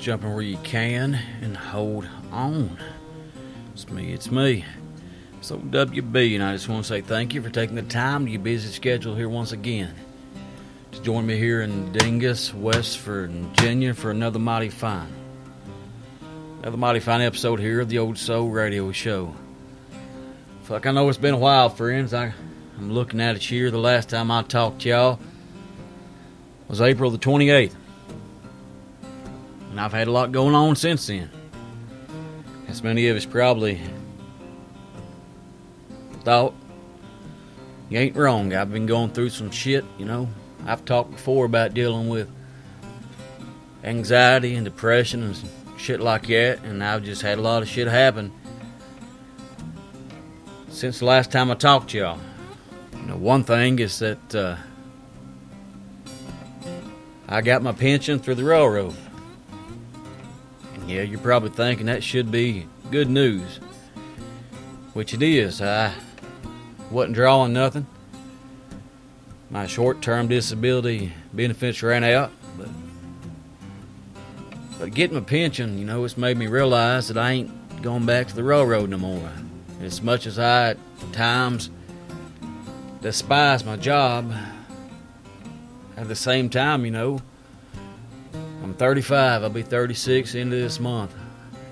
Just jumping where you can and hold on. It's me, it's me. So, WB, and I just want to say thank you for taking the time to your busy schedule here once again to join me here in Dingess, West Virginia for another mighty fine. Another mighty fine episode here of the Old Soul Radio Show. Fuck, I know it's been a while, friends. I, I'm looking at it here. The last time I talked to y'all was April the 28th. And I've had a lot going on since then. As many of us probably thought, you ain't wrong. I've been going through some shit, you know. I've talked before about dealing with anxiety and depression and shit like that, and I've just had a lot of shit happen since the last time I talked to y'all. You know, one thing is that uh, I got my pension through the railroad. Yeah, you're probably thinking that should be good news. Which it is. I wasn't drawing nothing. My short term disability benefits ran out, but but getting my pension, you know, it's made me realize that I ain't going back to the railroad no more. As much as I at times despise my job, at the same time, you know, I'm 35. I'll be 36 into this month,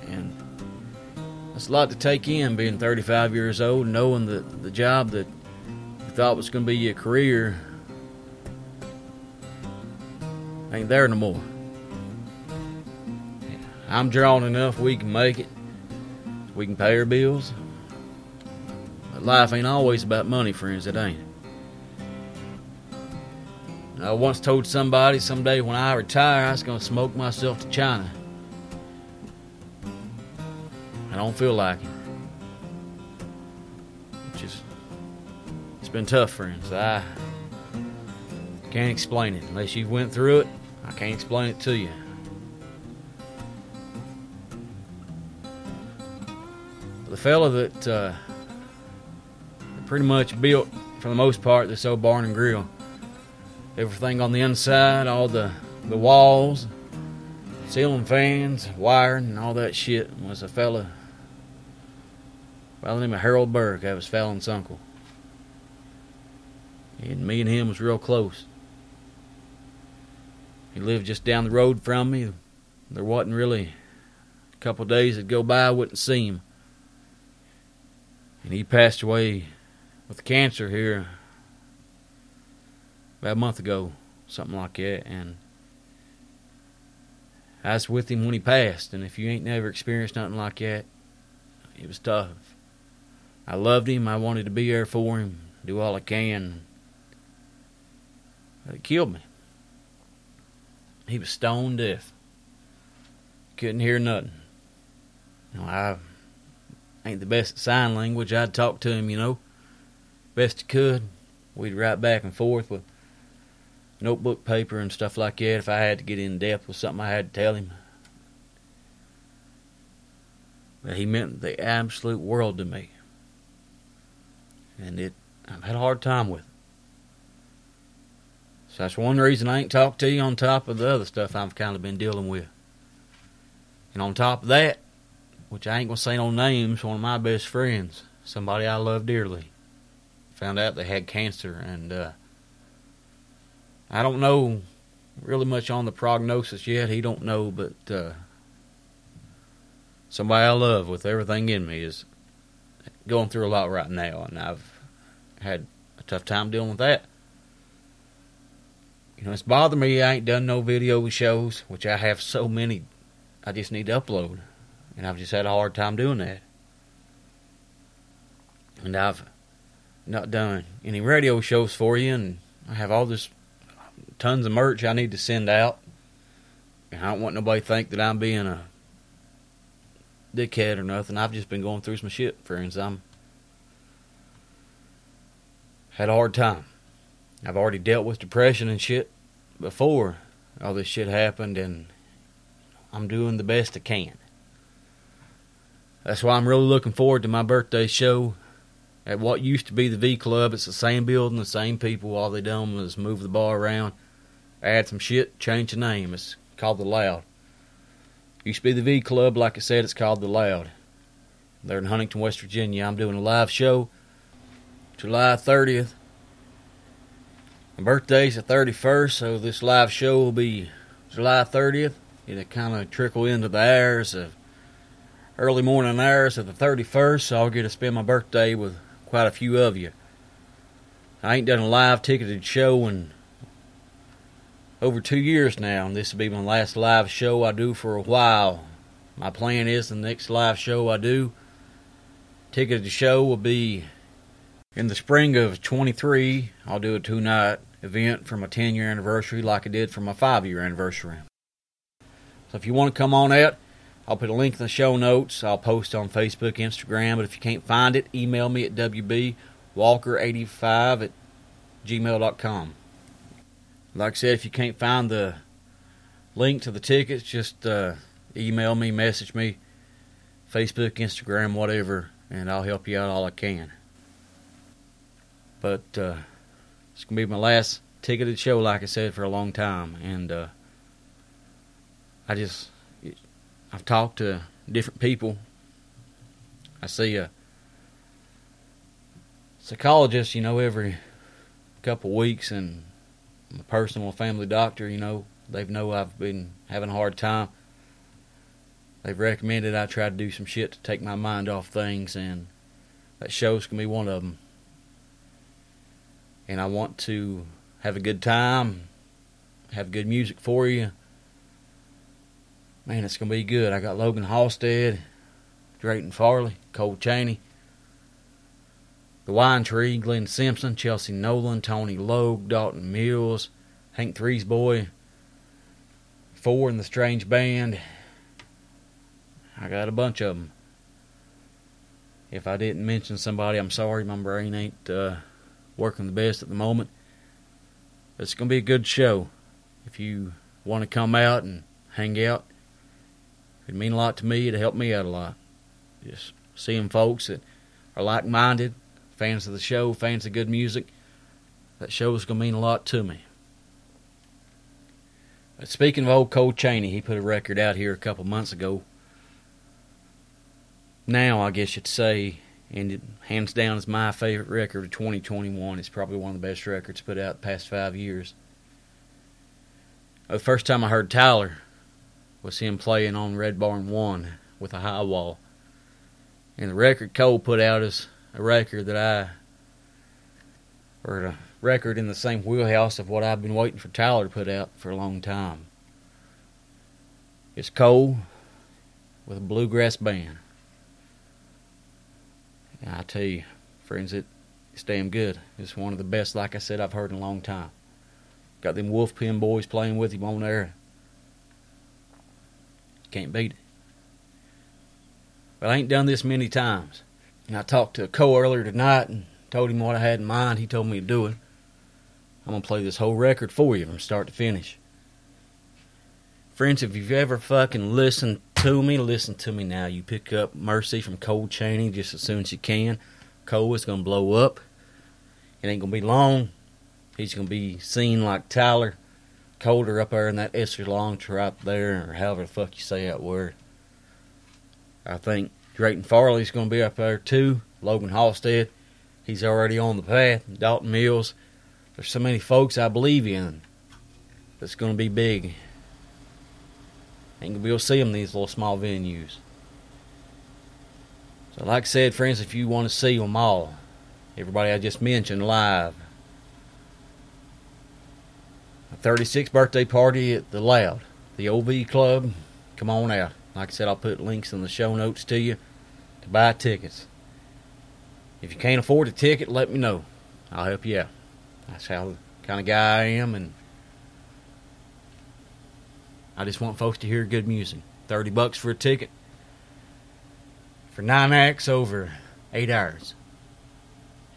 and that's a lot to take in. Being 35 years old, knowing that the job that you thought was going to be your career ain't there no more. I'm drawing enough we can make it. We can pay our bills. But life ain't always about money, friends. It ain't. I once told somebody someday when I retire, I was going to smoke myself to China. I don't feel like it. It's just, it's been tough, friends. I can't explain it. Unless you went through it, I can't explain it to you. The fella that uh, pretty much built, for the most part, this old barn and grill everything on the inside, all the the walls, ceiling fans, wiring, and all that shit was a fella by the name of Harold Berg. That was Fallon's uncle. And me and him was real close. He lived just down the road from me. There wasn't really a couple days that go by I wouldn't see him. And he passed away with cancer here about a month ago, something like that, and I was with him when he passed. And if you ain't never experienced nothing like that, it was tough. I loved him. I wanted to be there for him, do all I can. But it killed me. He was stone deaf. Couldn't hear nothing. You know, I ain't the best at sign language. I'd talk to him, you know, best I could. We'd write back and forth with notebook paper and stuff like that if I had to get in depth with something I had to tell him. But he meant the absolute world to me. And it I've had a hard time with it. So that's one reason I ain't talked to you on top of the other stuff I've kind of been dealing with. And on top of that, which I ain't gonna say no names, one of my best friends, somebody I love dearly, found out they had cancer, and uh, I don't know really much on the prognosis yet. He don't know, but uh, somebody I love with everything in me is going through a lot right now, and I've had a tough time dealing with that. You know, it's bothered me I ain't done no video shows, which I have so many I just need to upload. And I've just had a hard time doing that. And I've not done any radio shows for you, and I have all this tons of merch I need to send out. And I don't want nobody to think that I'm being a dickhead or nothing. I've just been going through some shit, friends. I'm had a hard time. I've already dealt with depression and shit before all this shit happened, and I'm doing the best I can. That's why I'm really looking forward to my birthday show at what used to be the V Club. It's the same building, the same people. All they done was move the bar around, add some shit, change the name. It's called the Loud. Used to be the V Club, like I said, it's called the Loud. They're in Huntington, West Virginia. I'm doing a live show July 30th my birthday's the 31st, so this live show will be July 30th. It'll kind of trickle into the hours of early morning hours of the 31st, so I'll get to spend my birthday with quite a few of you. I ain't done a live ticketed show in over two years now, and this will be my last live show I do for a while. My plan is the next live show I do, ticketed show will be in the spring of 23. I'll do a two night event for my 10 year anniversary like I did for my 5 year anniversary. So if you want to come on out, I'll put a link in the show notes. I'll post on Facebook, Instagram, but if you can't find it, email me at wbwalker85 at gmail.com. Like I said, if you can't find the link to the tickets, just uh, email me, message me, Facebook, Instagram, whatever, and I'll help you out all I can. But uh, it's gonna be my last ticketed show, like I said, for a long time, and uh, I just I've talked to different people. I see a psychologist, you know, every couple weeks, and my personal family doctor, you know, they know I've been having a hard time. They've recommended I try to do some shit to take my mind off things, and that show's gonna be one of them and I want to have a good time, have good music for you. Man, it's gonna be good. I got Logan Halstead, Drayton Farley, Cole Chaney, The Wine Tree, Glenn Simpson, Chelsea Nolan, Tony Logue, Dalton Mills, Hank Threes Boy, Four in the Strange Band. I got a bunch of them. If I didn't mention somebody, I'm sorry. My brain ain't uh, working the best at the moment. It's going to be a good show. If you want to come out and hang out, it'd mean a lot to me. It'd help me out a lot. Just seeing folks that are like minded, fans of the show, fans of good music, that show is going to mean a lot to me. But speaking of old Cole Chaney, he put a record out here a couple months ago. Now, I guess you'd say and it hands down is my favorite record of 2021. It's probably one of the best records put out the past five years. The first time I heard Tyler was him playing on Red Barn One with a high wall, and the record Cole put out is a record that I, or a record in the same wheelhouse of what I've been waiting for Tyler to put out for a long time. It's Cole with a bluegrass band. I tell you, friends, it, it's damn good. It's one of the best, like I said, I've heard in a long time. Got them Wolf Pen boys playing with him on there. Can't beat it. But I ain't done this many times. And I talked to Cole earlier tonight and told him what I had in mind. He told me to do it. I'm going to play this whole record for you from start to finish. Friends, if you've ever fucking listened to me, listen to me now. You pick up Mercy from Cole Chaney just as soon as you can. Cole is going to blow up. It ain't going to be long. He's going to be seen like Tyler. Colder up there in that echelon right there, or however the fuck you say that word. I think Drayton Farley's going to be up there too. Logan Halstead, he's already on the path. Dalton Mills. There's so many folks I believe in that's going to be big. Ain't gonna be able to see them in these little small venues. So, like I said, friends, if you want to see them all, everybody I just mentioned live, a 36th birthday party at the Loud, the OV Club, come on out. Like I said, I'll put links in the show notes to you to buy tickets. If you can't afford a ticket, let me know. I'll help you out. That's how kind of guy I am, and I just want folks to hear good music. Thirty bucks for a ticket for nine acts over eight hours.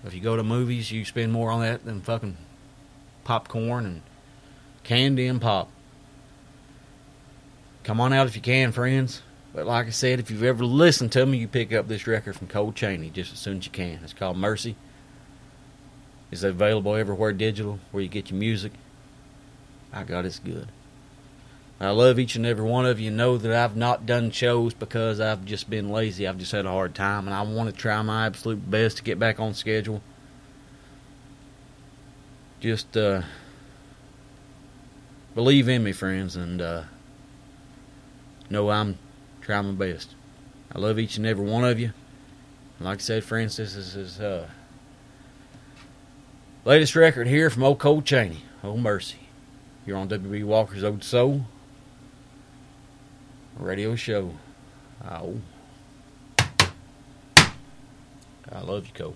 If you go to movies, you spend more on that than fucking popcorn and candy and pop. Come on out if you can, friends. But like I said, if you've ever listened to me, you pick up this record from Cole Chaney just as soon as you can. It's called Mercy. It's available everywhere digital where you get your music. I got it's good. I love each and every one of you. Know that I've not done shows because I've just been lazy. I've just had a hard time, and I want to try my absolute best to get back on schedule. Just uh, believe in me, friends, and uh, know I'm trying my best. I love each and every one of you. Like I said, friends, this is his uh, latest record here from Old Cole Chaney. Oh mercy. You're on WB Walker's Old Soul radio show. Oh. I love you, Cole.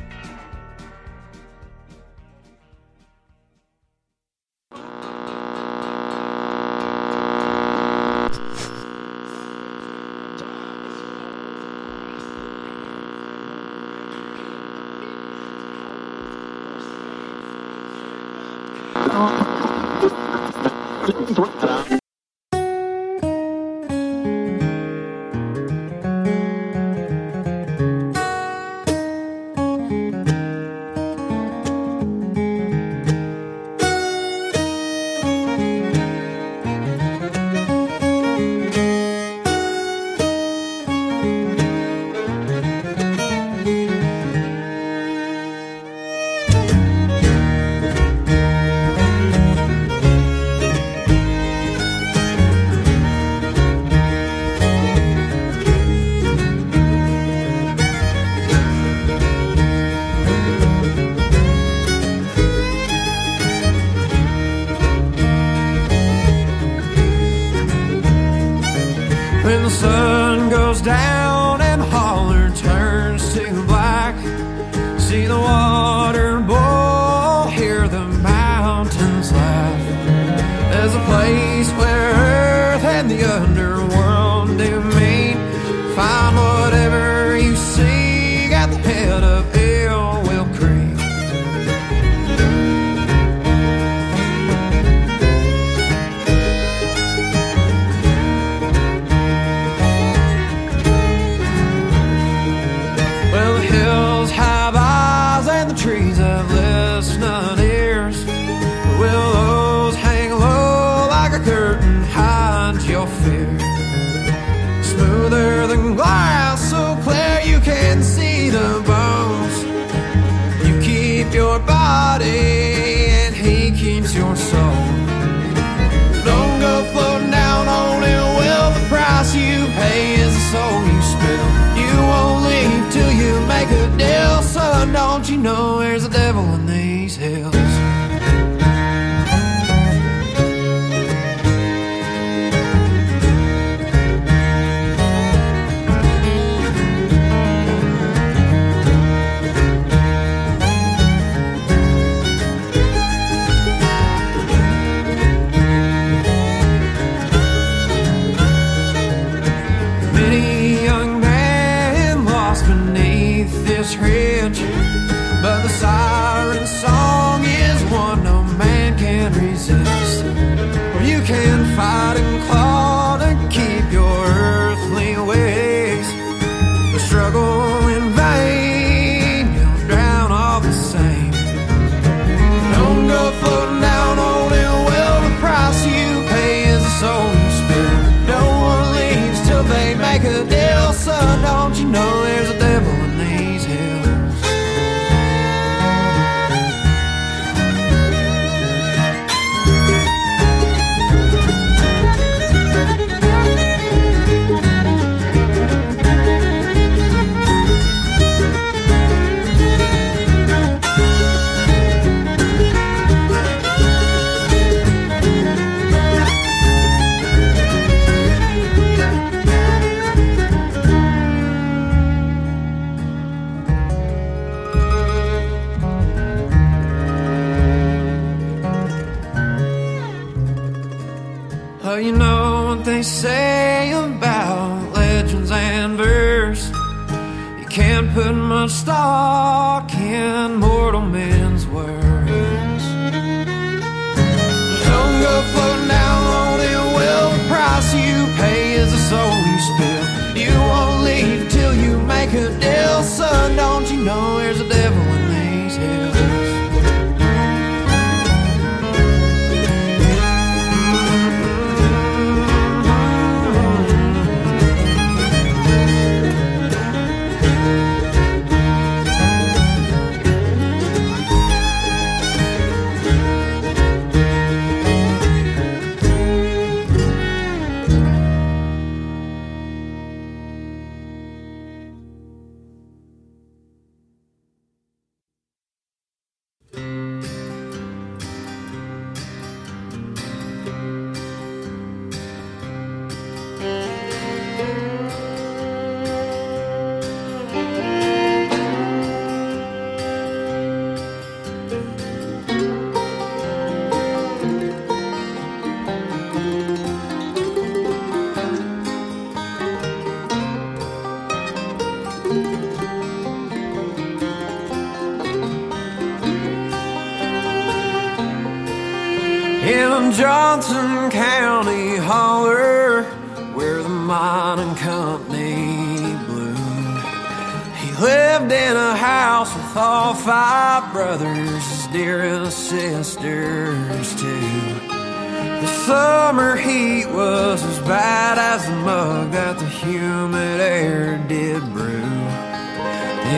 Five brothers, dearest sisters too. The summer heat was as bad as the mug that the humid air did brew.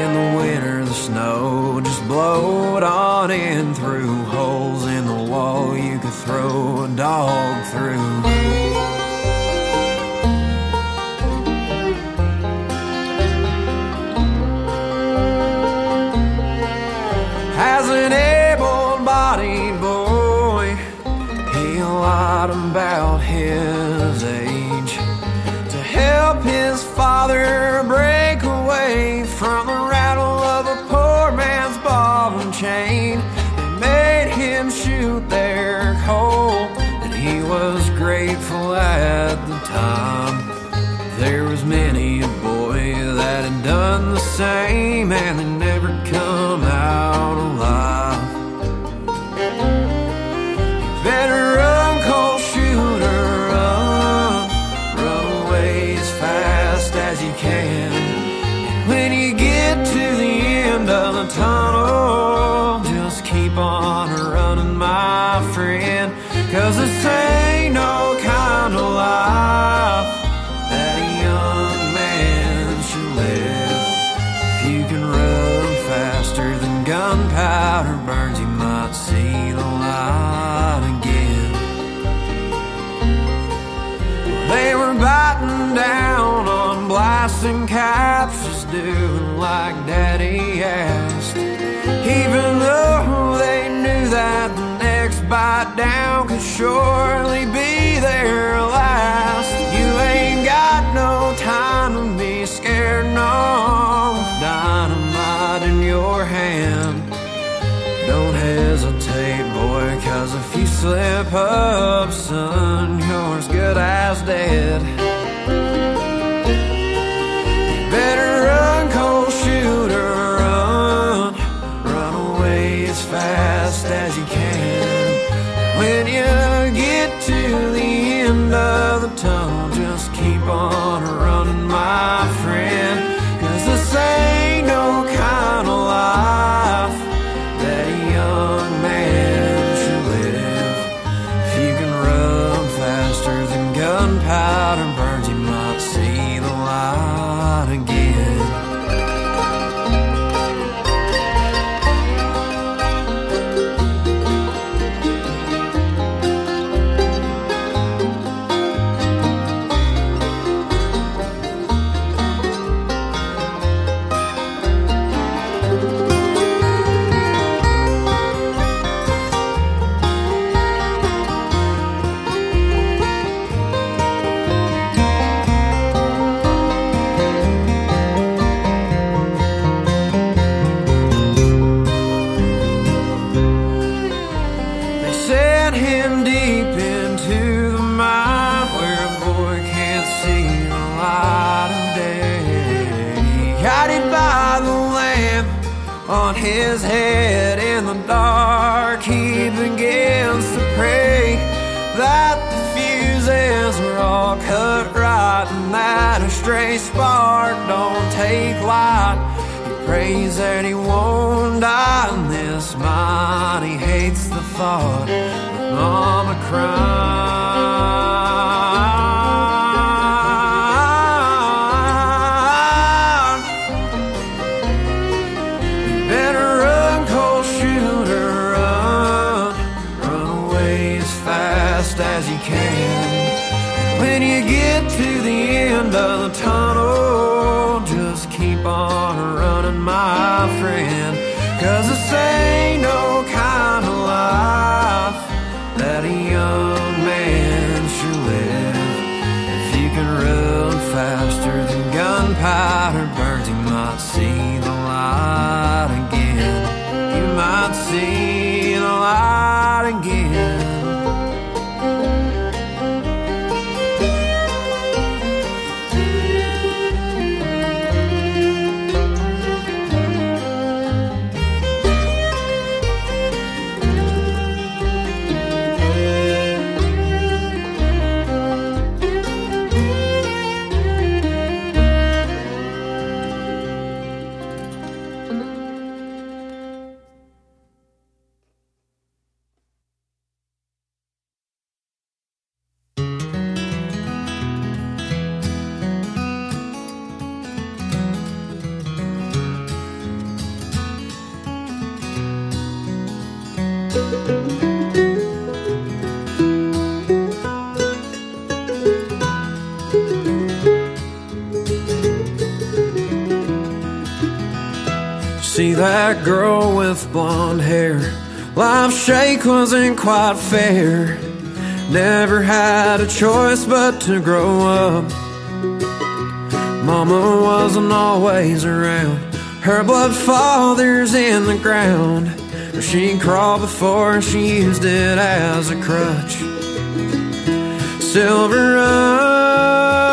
In the winter, the snow just blowed on in through holes in the wall you could throw a dog through. About his age to help his father break away from the rattle of a poor man's ball and chain. They made him shoot their coal, and he was grateful at the time. There was many a boy that had done the same, ain't no kind of life that a young man should live. If you can run faster than gunpowder burns, you might see the light again. They were biting down on blasting caps, just doing like Daddy asked. Even though they knew that bite down could surely be their last. You ain't got no time to be scared, no. Dynamite in your hand. Don't hesitate, boy, cause if you slip up, son, you're as good as dead. Better run, cold shooter, run. Run away as fast as you can. When you get to the end of the tunnel, just keep on running, my friend. That he won't die in this mine. He hates the thought of crying. You better run, cold shooter, run. Run away as fast as you can. When you get to the end of the tunnel, just keep on my friend. Cause this ain't no kind of life that a young man should live. If you can run faster than gunpowder burns, you might see the light again. You might see the light again. With blonde hair. Life's shake wasn't quite fair. Never had a choice but to grow up. Mama wasn't always around. Her blood father's in the ground. She crawled before she used it as a crutch. Silver run,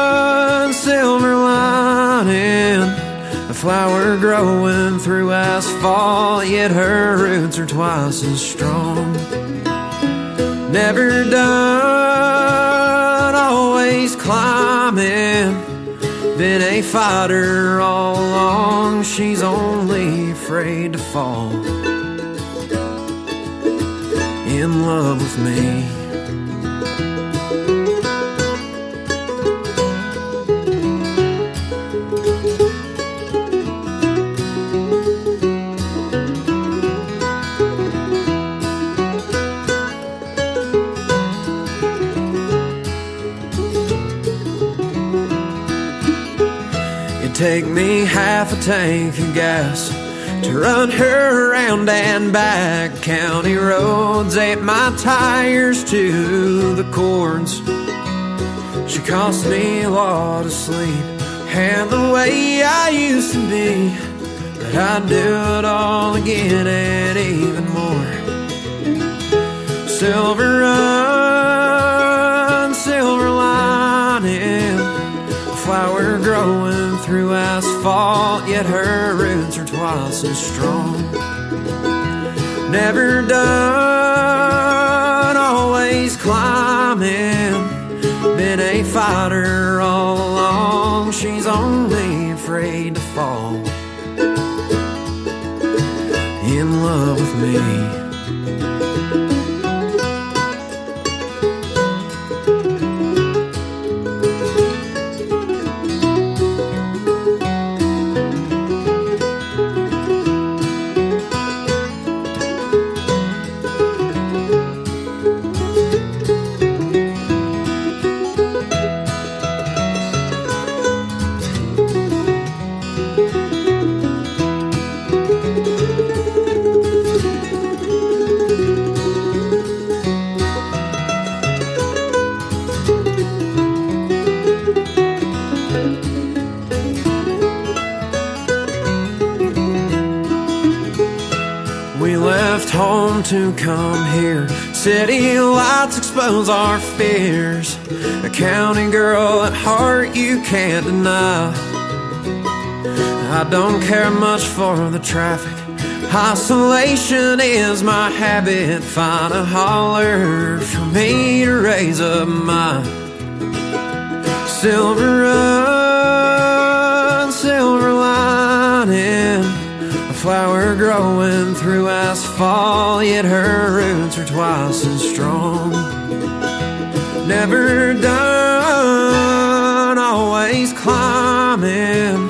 silver lining. Flower growing through asphalt, yet her roots are twice as strong. Never done, always climbing. Been a fighter all along, she's only afraid to fall. In love with me. Take me half a tank of gas to run her around and back. County roads ate my tires to the cords. She cost me a lot of sleep and the way I used to be. But I'd do it all again and even more. Silver run, Fault. yet her roots are twice as strong. Never done, always climbing. Been a fighter all along, she's only afraid to fall in love with me. to come here. City lights expose our fears. A county girl at heart you can't deny. I don't care much for the traffic. Isolation is my habit. Find a holler for me to raise up my silver. Up. flower growing through asphalt, yet her roots are twice as strong. Never done, always climbing.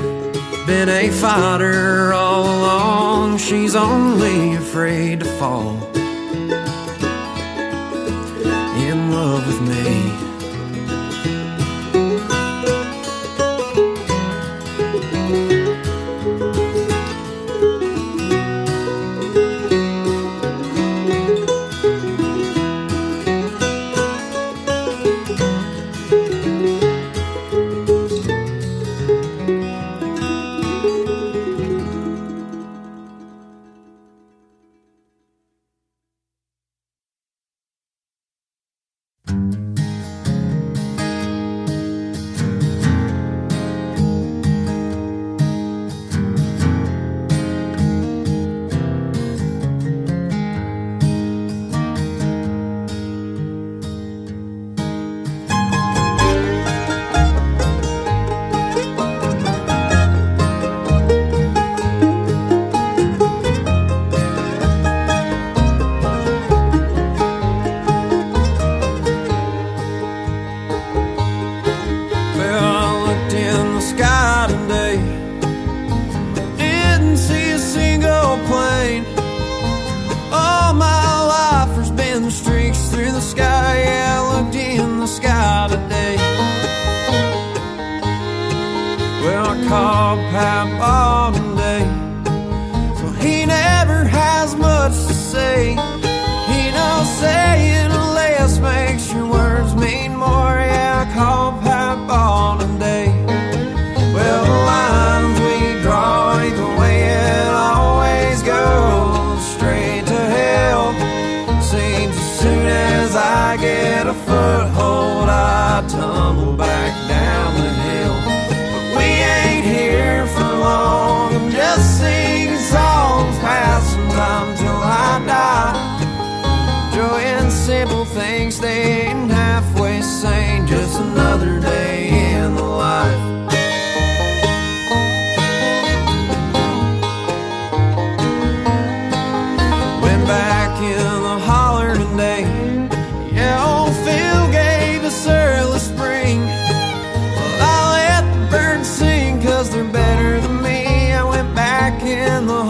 Been a fighter all along, she's only afraid to fall.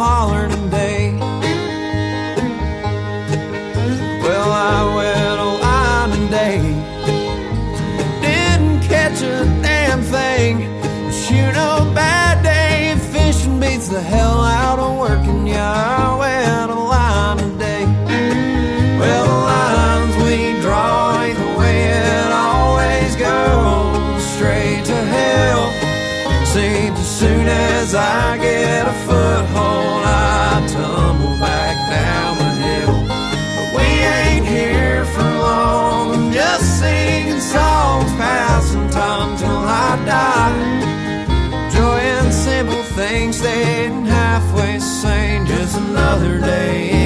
hollering another day.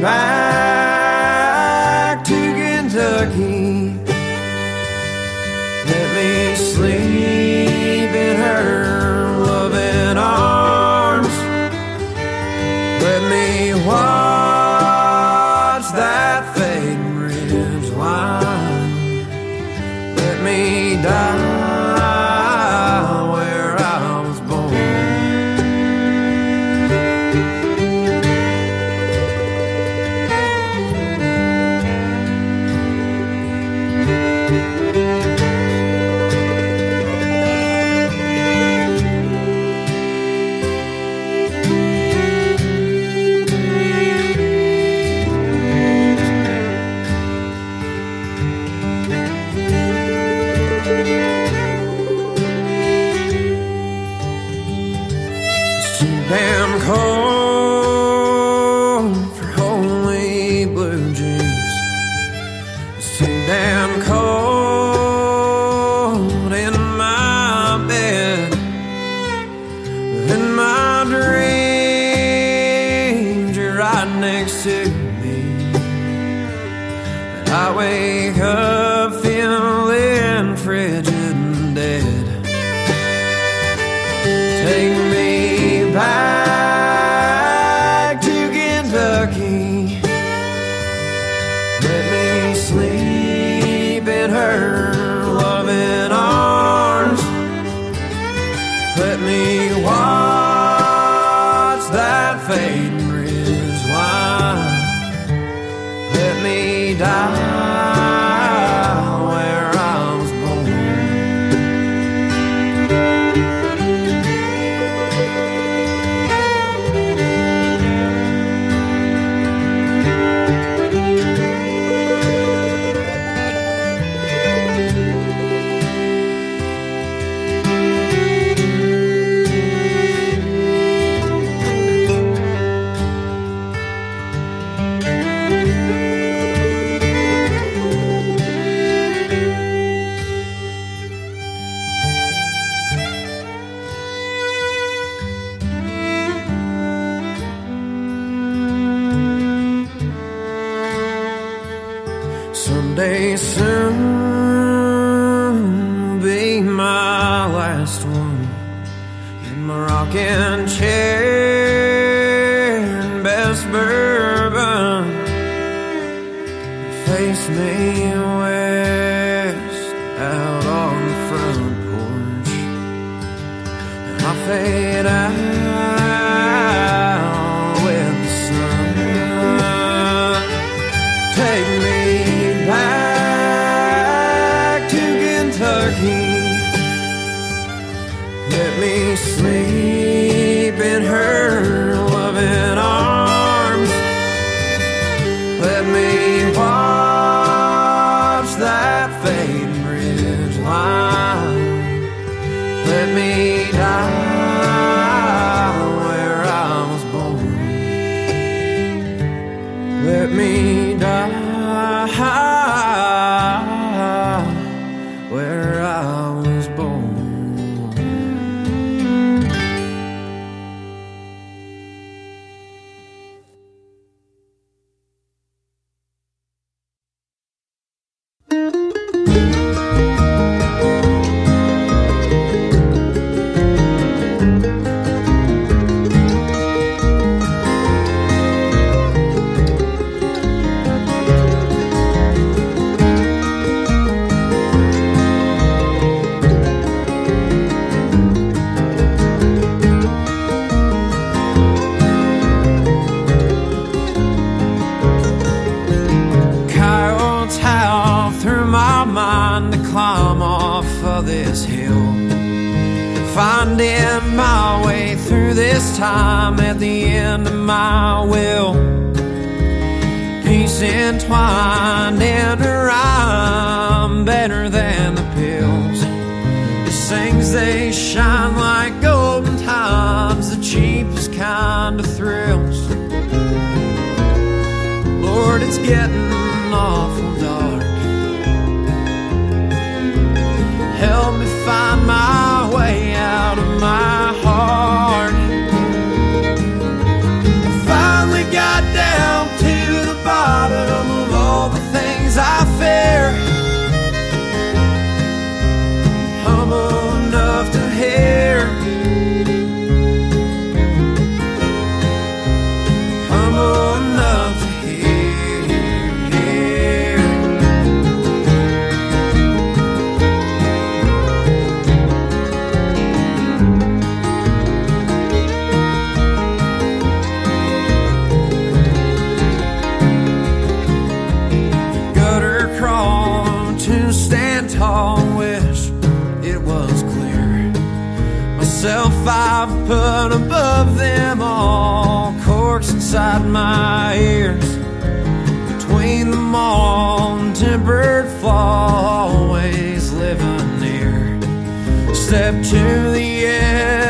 Me things they shine like golden times, the cheapest kind of thrills. Lord, it's getting awful. But above them all, corks inside my ears. Between them all, tempered flaw, always living near. Step to the edge.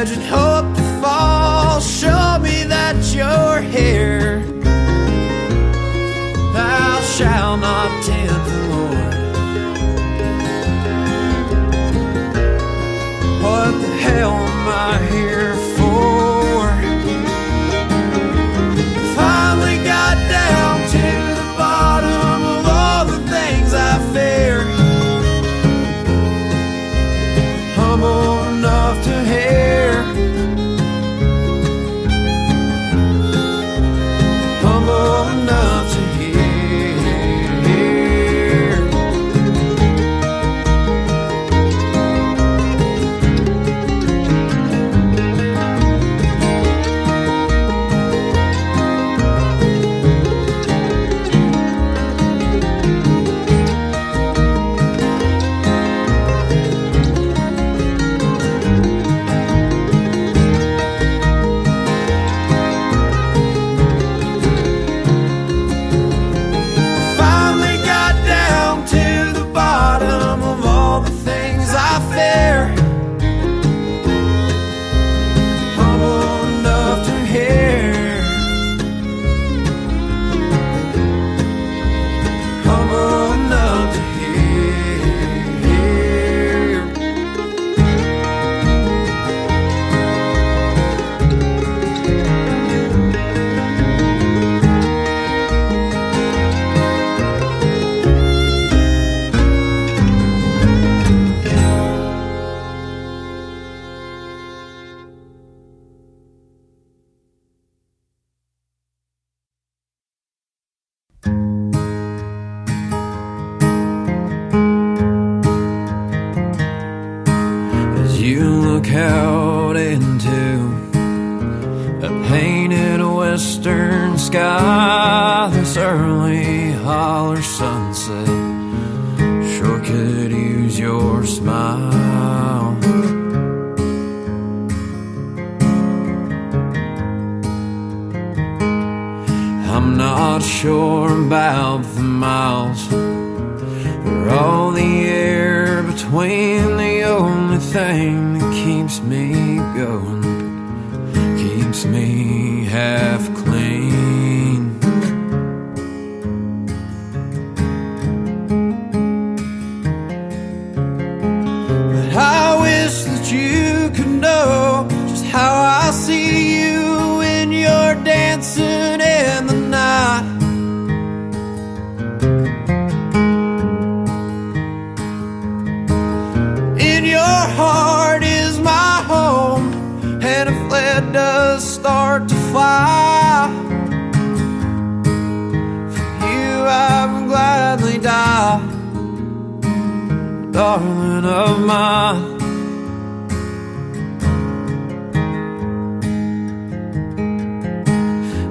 Darling of mine.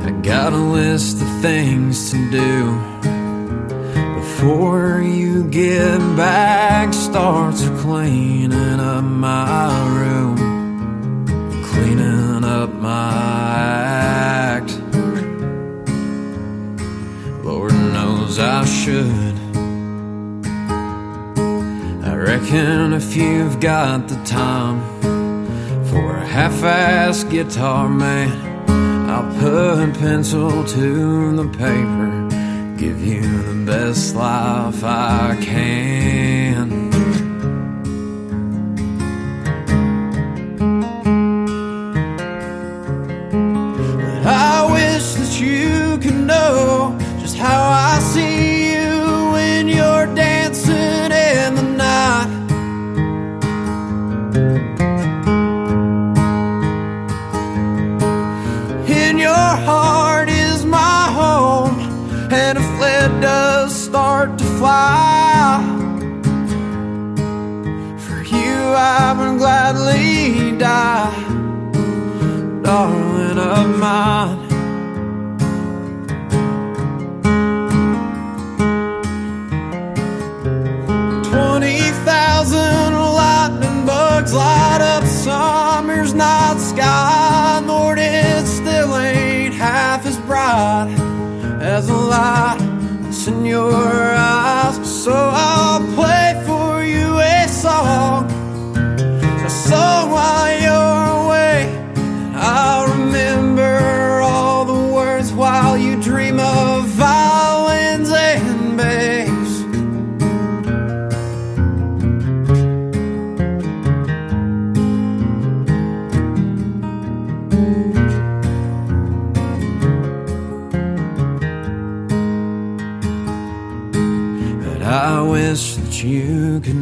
I got a list of things to do before you get back. Starts cleaning up my room, cleaning up my act. Lord knows I should. If you've got the time for a half-assed guitar man. I'll put a pencil to the paper, give you the best life I can. I wish that you could know just how of mine. Twenty thousand lightning bugs light up summer's night sky. Lord, it still ain't half as bright as the light that's in your eyes. So I'll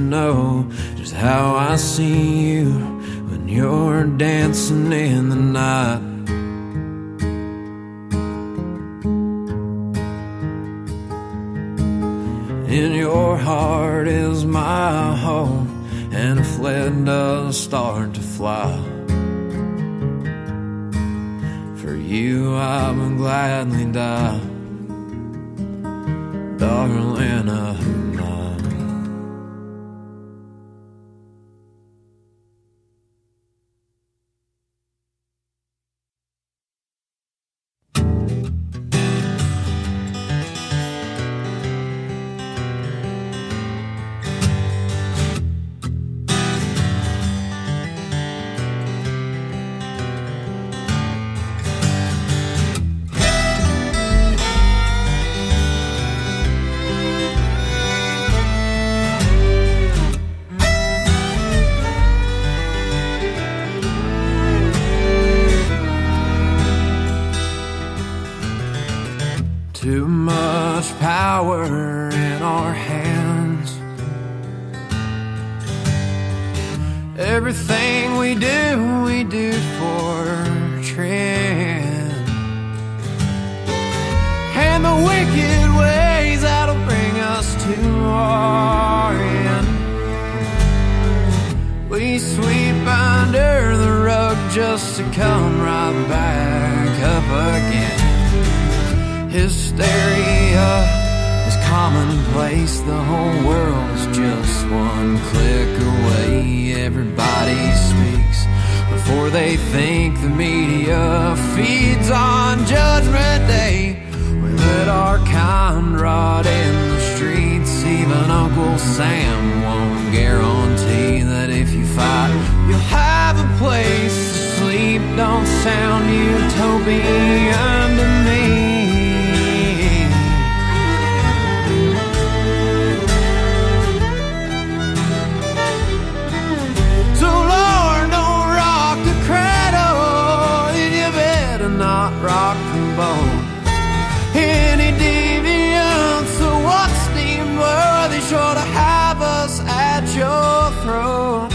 know just how I see you when you're dancing in the night. In your heart is my home, and if lead does start to fly, for you I would gladly die darling of not rock and bone. Any deviance or so what's deemed worthy, sure to have us at your throat.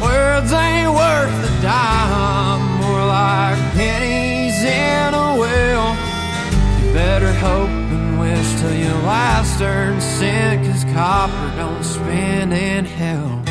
Words ain't worth a dime, more like pennies in a wheel. You better hope and wish till your last earned cent, cause copper don't spin in hell.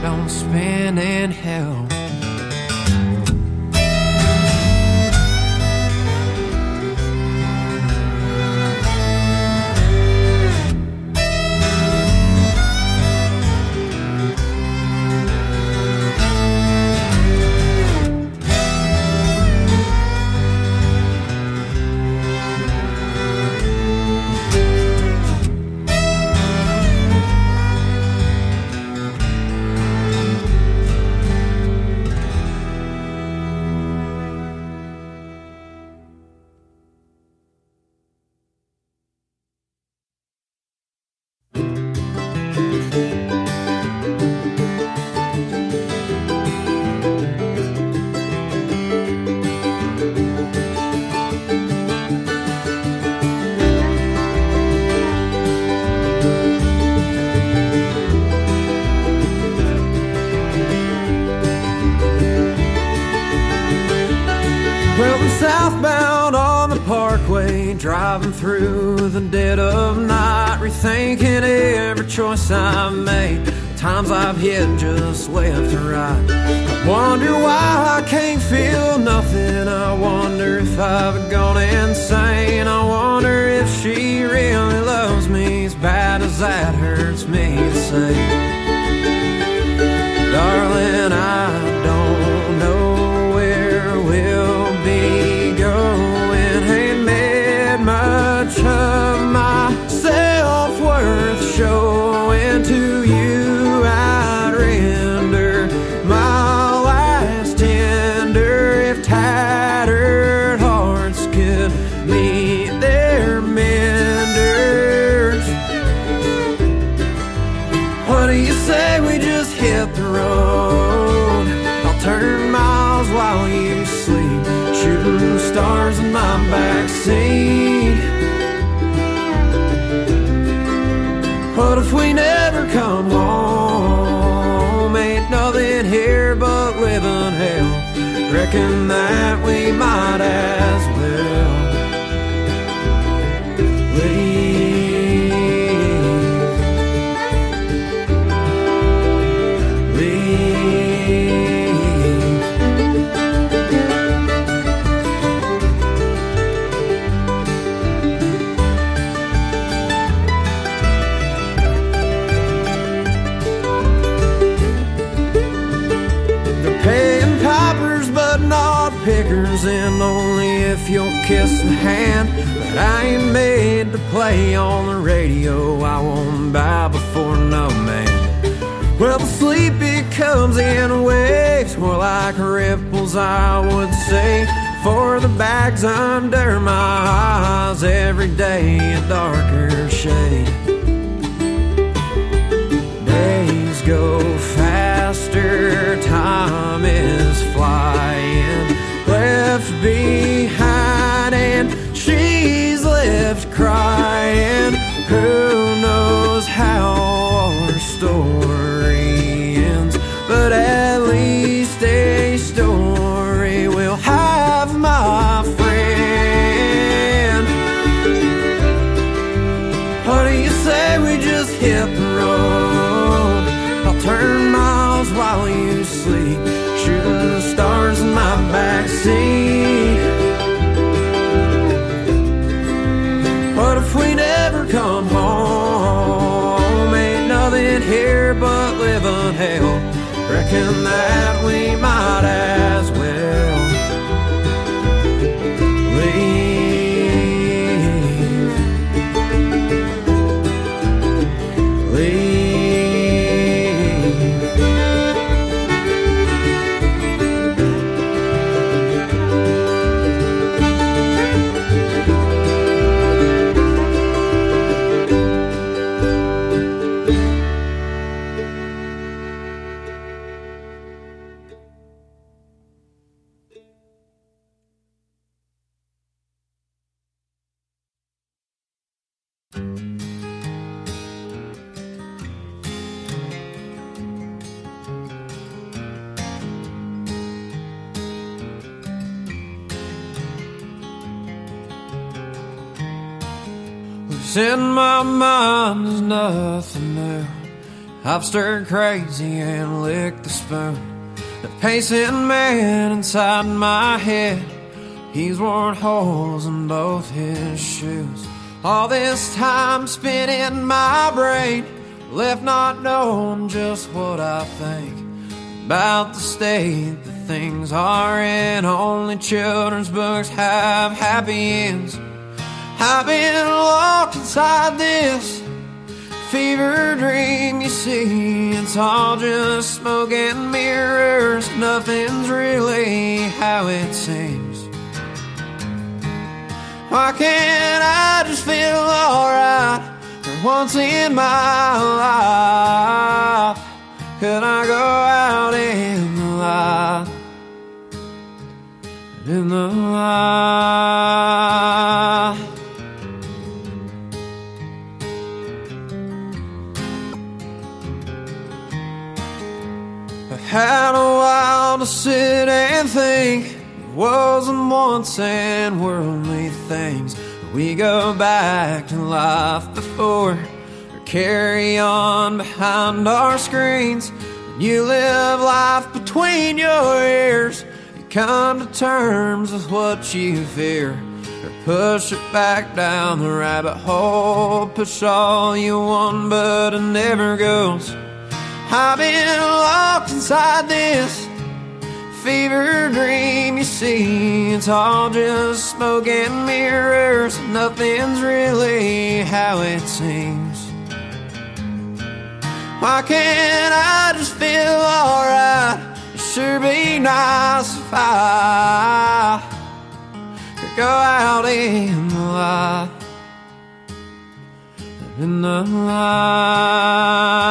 don't spin in hell. In my mind is nothing new. I've stirred crazy and licked the spoon. The pacing man inside my head, he's worn holes in both his shoes. All this time spent in my brain, left not knowing just what I think about the state that things are in. Only children's books have happy ends. I've been locked inside this fever dream, you see. It's all just smoke and mirrors. Nothing's really how it seems. Why can't I just feel alright for once in my life? Could I go out in the light? In the light. Had a while to sit and think. It wasn't once and worldly things. We go back to life before, or carry on behind our screens. You live life between your ears. You come to terms with what you fear, or push it back down the rabbit hole. Push all you want, but it never goes. I've been locked inside this fever dream. You see, it's all just smoke and mirrors. Nothing's really how it seems. Why can't I just feel alright? It sure be nice if I could go out in the light. In the light.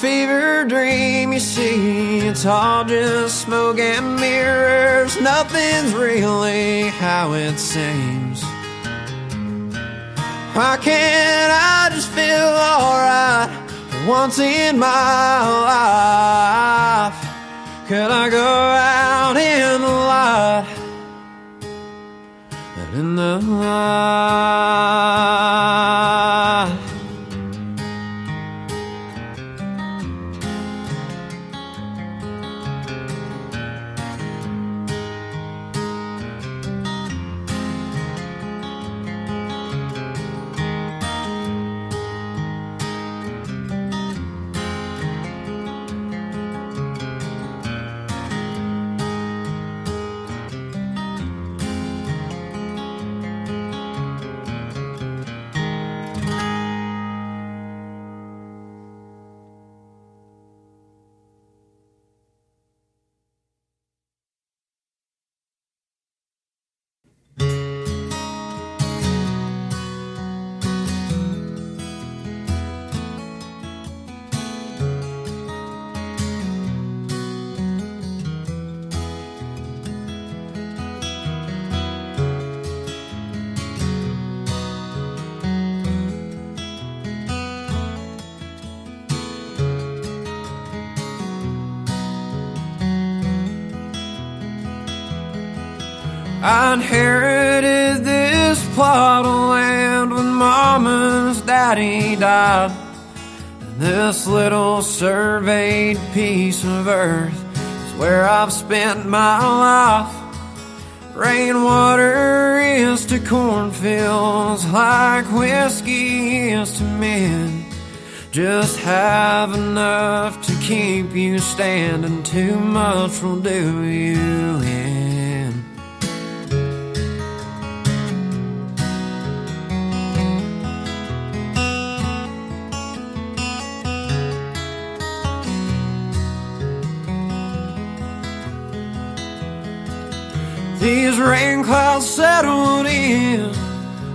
Fever dream. You see, it's all just smoke and mirrors. Nothing's really how it seems. Why can't I just feel alright once in my life? Could I go out in the light? And in the light. And this little surveyed piece of earth is where I've spent my life. Rainwater is to cornfields like whiskey is to men. Just have enough to keep you standing, too much will do you in. These rain clouds settled in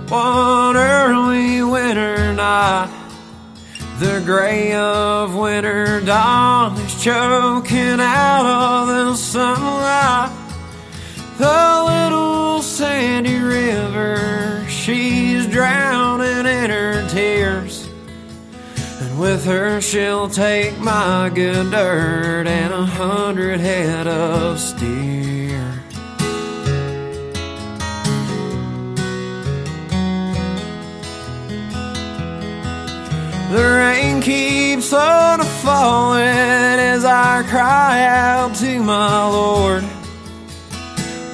one early winter night. The gray of winter dawn is choking out all the sunlight. The little sandy river, she's drowning in her tears. And with her, she'll take my good dirt and a hundred head of steer. The rain keeps on falling as I cry out to my Lord.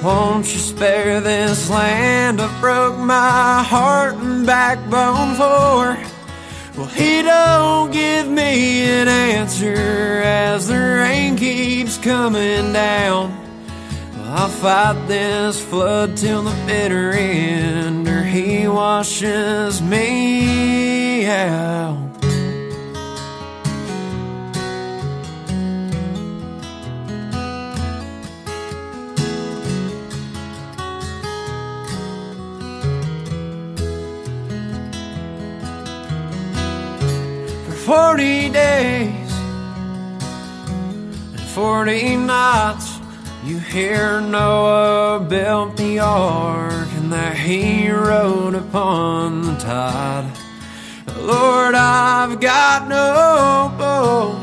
Won't you spare this land? I broke my heart and backbone for. Well, he don't give me an answer as the rain keeps coming down. Well, I'll fight this flood till the bitter end, or he washes me out. 40 days and 40 nights. You hear Noah built the ark and that he rode upon the tide. Lord, I've got no boat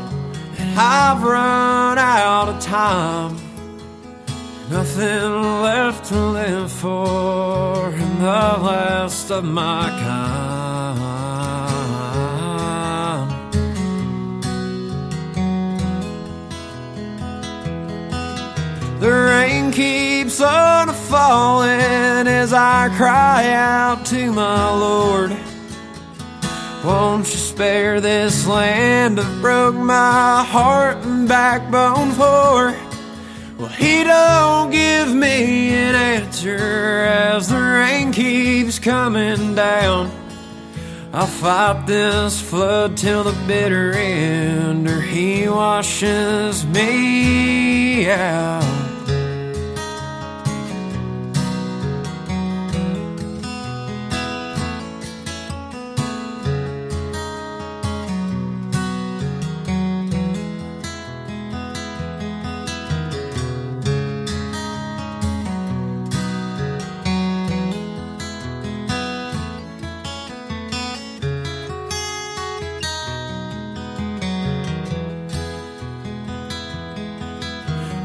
and I've run out of time. Nothing left to live for in the last of my kind. Keeps on falling as I cry out to my Lord. Won't you spare this land I've broke my heart and backbone for? Well, he don't give me an answer as the rain keeps coming down. I'll fight this flood till the bitter end, or he washes me out.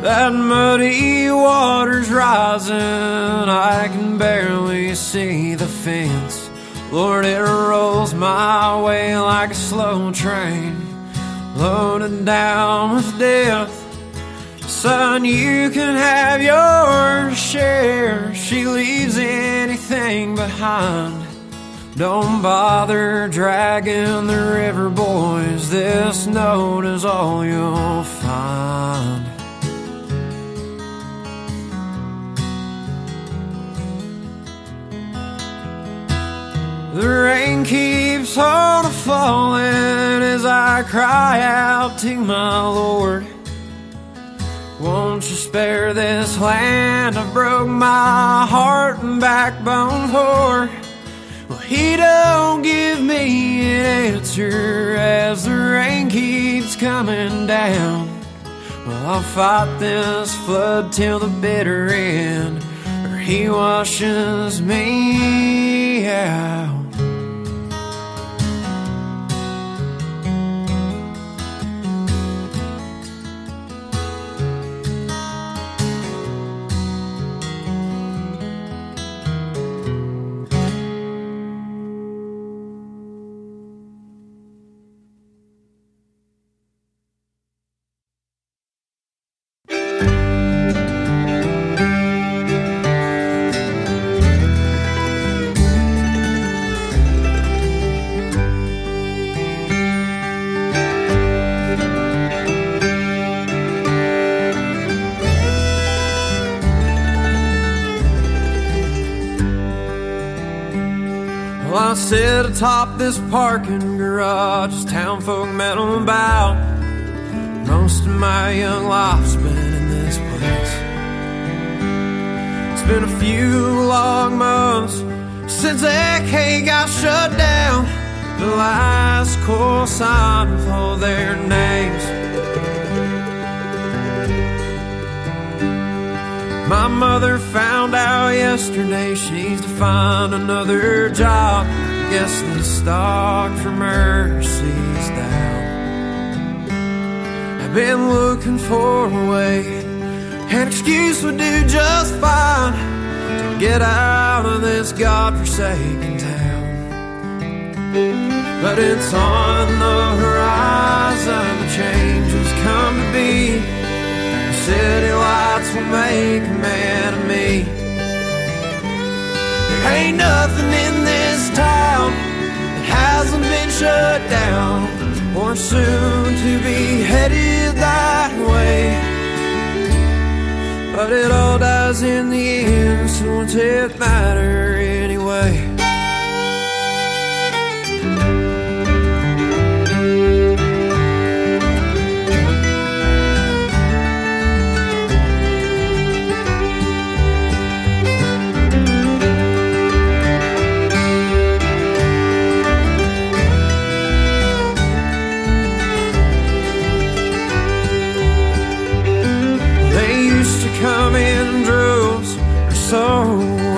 That muddy water's rising, I can barely see the fence. Lord, it rolls my way like a slow train, loaded down with death. Son, you can have your share. She leaves anything behind. Don't bother dragging the river, boys. This note is all you'll find. The rain keeps on falling as I cry out to my Lord. Won't you spare this land I broke my heart and backbone for? Well, he don't give me an answer as the rain keeps coming down. Well, I'll fight this flood till the bitter end, or he washes me out. Atop this parking garage, town folk met metal about. Most of my young life's been in this place. It's been a few long months since AK got shut down. The last call sign all their names. My mother found out yesterday she's to find another job. Guess the stock for mercy's down. I've been looking for a way, an excuse would do just fine to get out of this godforsaken town. But it's on the horizon, the change has come to be. The city lights will make a man of me. Ain't nothing in this town that hasn't been shut down or soon to be headed that way. But it all dies in the end, so what's it matter anyway?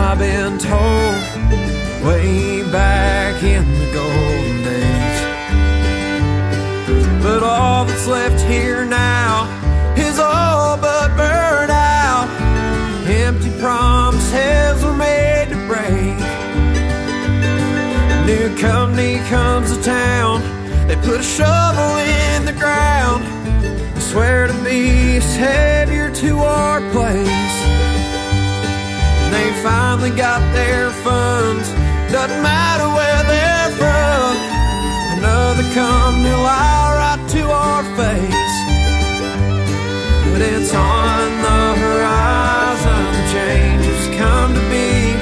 I've been told, way back in the golden days. But all that's left here now is all but burned out. Empty promises were made to break. New company comes to town, they put a shovel in the ground swear to be savior to our place. They finally got their funds, doesn't matter where they're from. Another company lie right to our face. But it's on the horizon, change has come to be.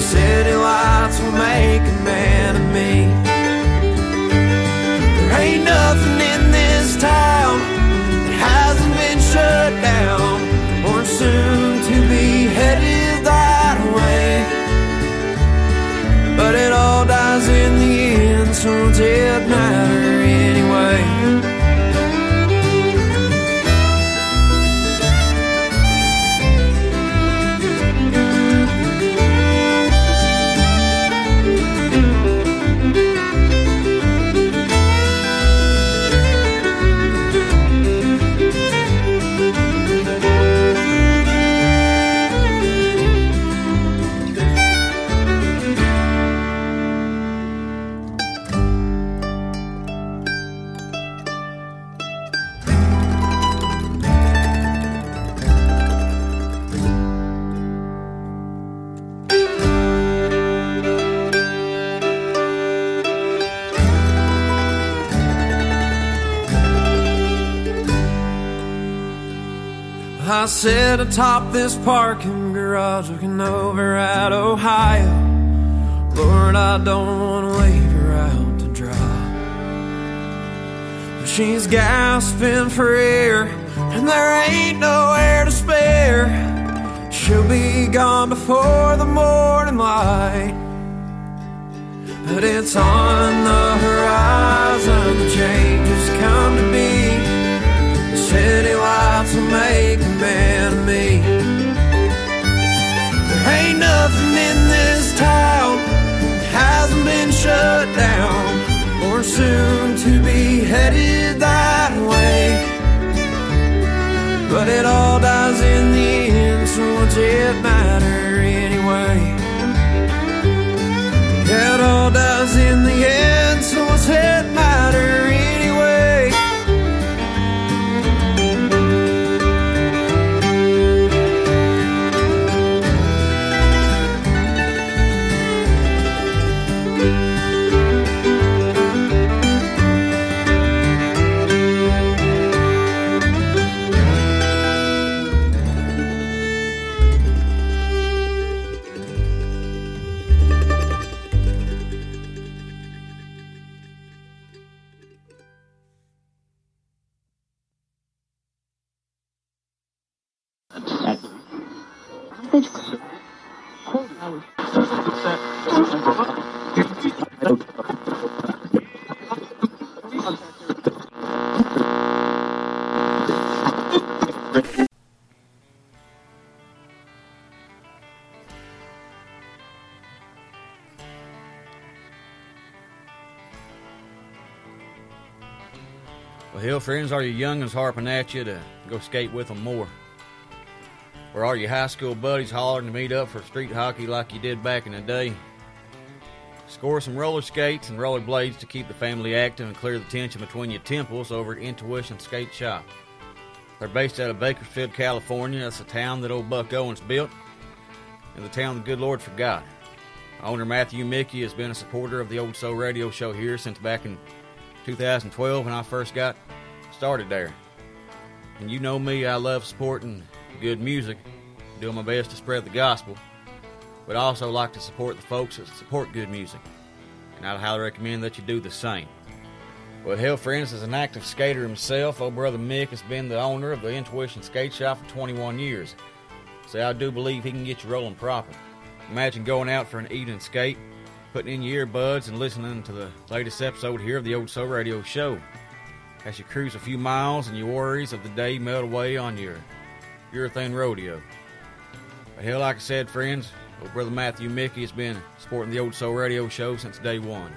City lights will make a man of me. There ain't nothing in this town that hasn't been shut down or soon end, sit atop this parking garage looking over at Ohio. Lord, I don't want to leave her out to dry. But she's gasping for air, and there ain't nowhere to spare. She'll be gone before the morning light. But it's on the horizon, the changes soon to be headed that way. But it all dies in friends, are your youngins harping at you to go skate with them more? Or are your high school buddies hollering to meet up for street hockey like you did back in the day? Score some roller skates and roller blades to keep the family active and clear the tension between your temples over at Intuition Skate Shop. They're based out of Bakersfield, California. That's the town that old Buck Owens built, and the town the good Lord forgot. Owner Matthew Mickey has been a supporter of the Old Soul Radio Show here since back in 2012 when I first got started there. And you know me, I love supporting good music, doing my best to spread the gospel, but I also like to support the folks that support good music. And I'd highly recommend that you do the same. Well, hell, friends, as an active skater himself, old brother Mick has been the owner of the Intuition Skate Shop for 21 years. So I do believe he can get you rolling proper. Imagine going out for an evening skate, putting in your earbuds and listening to the latest episode here of the Old Soul Radio Show. As you cruise a few miles and your worries of the day melt away on your urethane rodeo. But hell, like I said, friends, old brother Matthew Mickey has been supporting the Old Soul Radio Show since day one.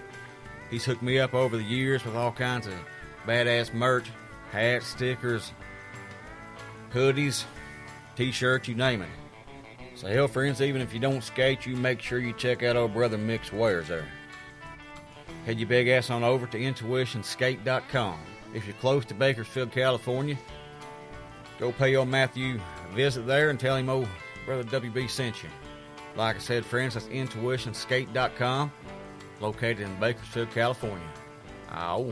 He's hooked me up over the years with all kinds of badass merch, hats, stickers, hoodies, t-shirts, you name it. So hell, friends, even if you don't skate, you make sure you check out old brother Mick's wares there. Head your big ass on over to intuitionskate.com. If you're close to Bakersfield, California, go pay old Matthew a visit there and tell him old brother WB sent you. Like I said, friends, that's intuitionskate.com, located in Bakersfield, California. Ow.